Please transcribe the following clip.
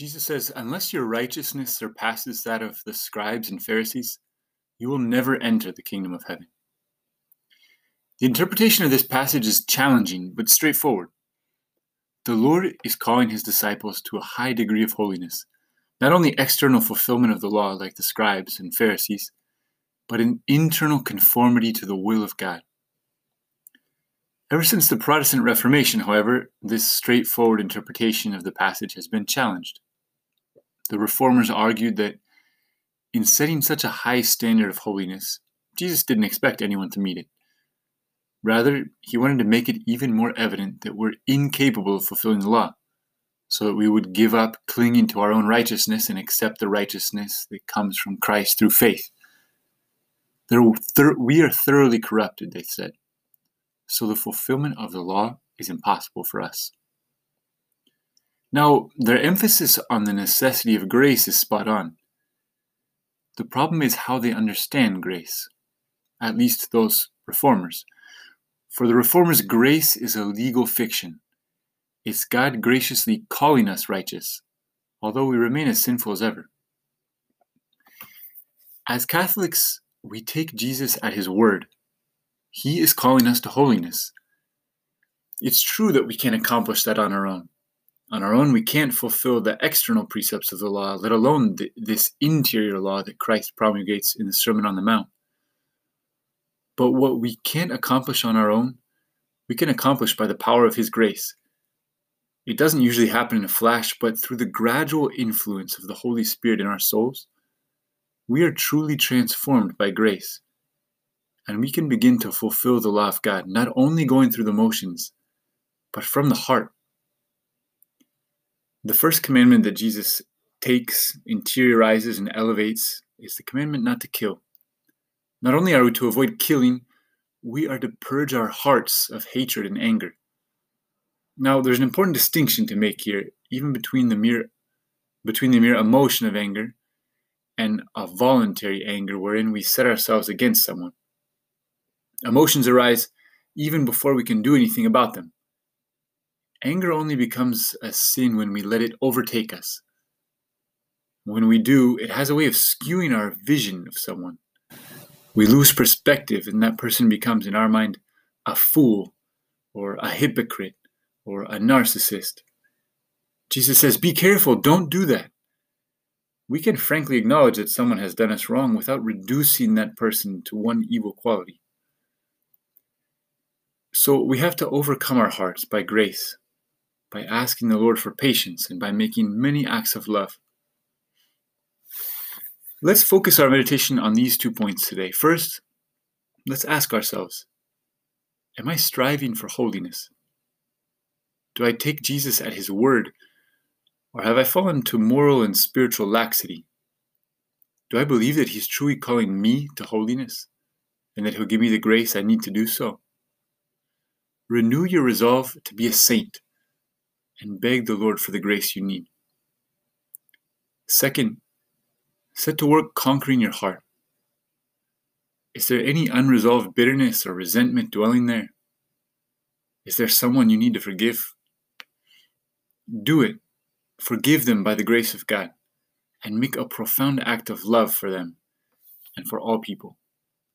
Jesus says, Unless your righteousness surpasses that of the scribes and Pharisees, you will never enter the kingdom of heaven. The interpretation of this passage is challenging but straightforward. The Lord is calling his disciples to a high degree of holiness, not only external fulfillment of the law like the scribes and Pharisees, but an internal conformity to the will of God. Ever since the Protestant Reformation, however, this straightforward interpretation of the passage has been challenged. The Reformers argued that in setting such a high standard of holiness, Jesus didn't expect anyone to meet it. Rather, he wanted to make it even more evident that we're incapable of fulfilling the law, so that we would give up clinging to our own righteousness and accept the righteousness that comes from Christ through faith. we are thoroughly corrupted, they said so the fulfillment of the law is impossible for us. Now, their emphasis on the necessity of grace is spot on. The problem is how they understand grace, at least those reformers. For the reformers, grace is a legal fiction. It's God graciously calling us righteous, although we remain as sinful as ever. As Catholics, we take Jesus at his word he is calling us to holiness. It's true that we can't accomplish that on our own. On our own, we can't fulfill the external precepts of the law, let alone this interior law that Christ promulgates in the Sermon on the Mount. But what we can't accomplish on our own, we can accomplish by the power of His grace. It doesn't usually happen in a flash, but through the gradual influence of the Holy Spirit in our souls, we are truly transformed by grace and we can begin to fulfill the law of God, not only going through the motions, but from the heart. The first commandment that Jesus takes, interiorizes, and elevates is the commandment not to kill. Not only are we to avoid killing, we are to purge our hearts of hatred and anger. Now, there's an important distinction to make here, even between the mere between the mere emotion of anger and a voluntary anger wherein we set ourselves against someone. Emotions arise even before we can do anything about them. Anger only becomes a sin when we let it overtake us. When we do, it has a way of skewing our vision of someone. We lose perspective, and that person becomes, in our mind, a fool, or a hypocrite, or a narcissist. Jesus says, Be careful, don't do that. We can frankly acknowledge that someone has done us wrong without reducing that person to one evil quality. So we have to overcome our hearts by grace, by asking the Lord for patience, and by making many acts of love. Let's focus our meditation on these two points today. First, let's ask ourselves Am I striving for holiness? Do I take Jesus at his word, or have I fallen to moral and spiritual laxity? Do I believe that he's truly calling me to holiness, and that he'll give me the grace I need to do so? Renew your resolve to be a saint and beg the Lord for the grace you need. Second, set to work conquering your heart. Is there any unresolved bitterness or resentment dwelling there? Is there someone you need to forgive? Do it. Forgive them by the grace of God and make a profound act of love for them and for all people.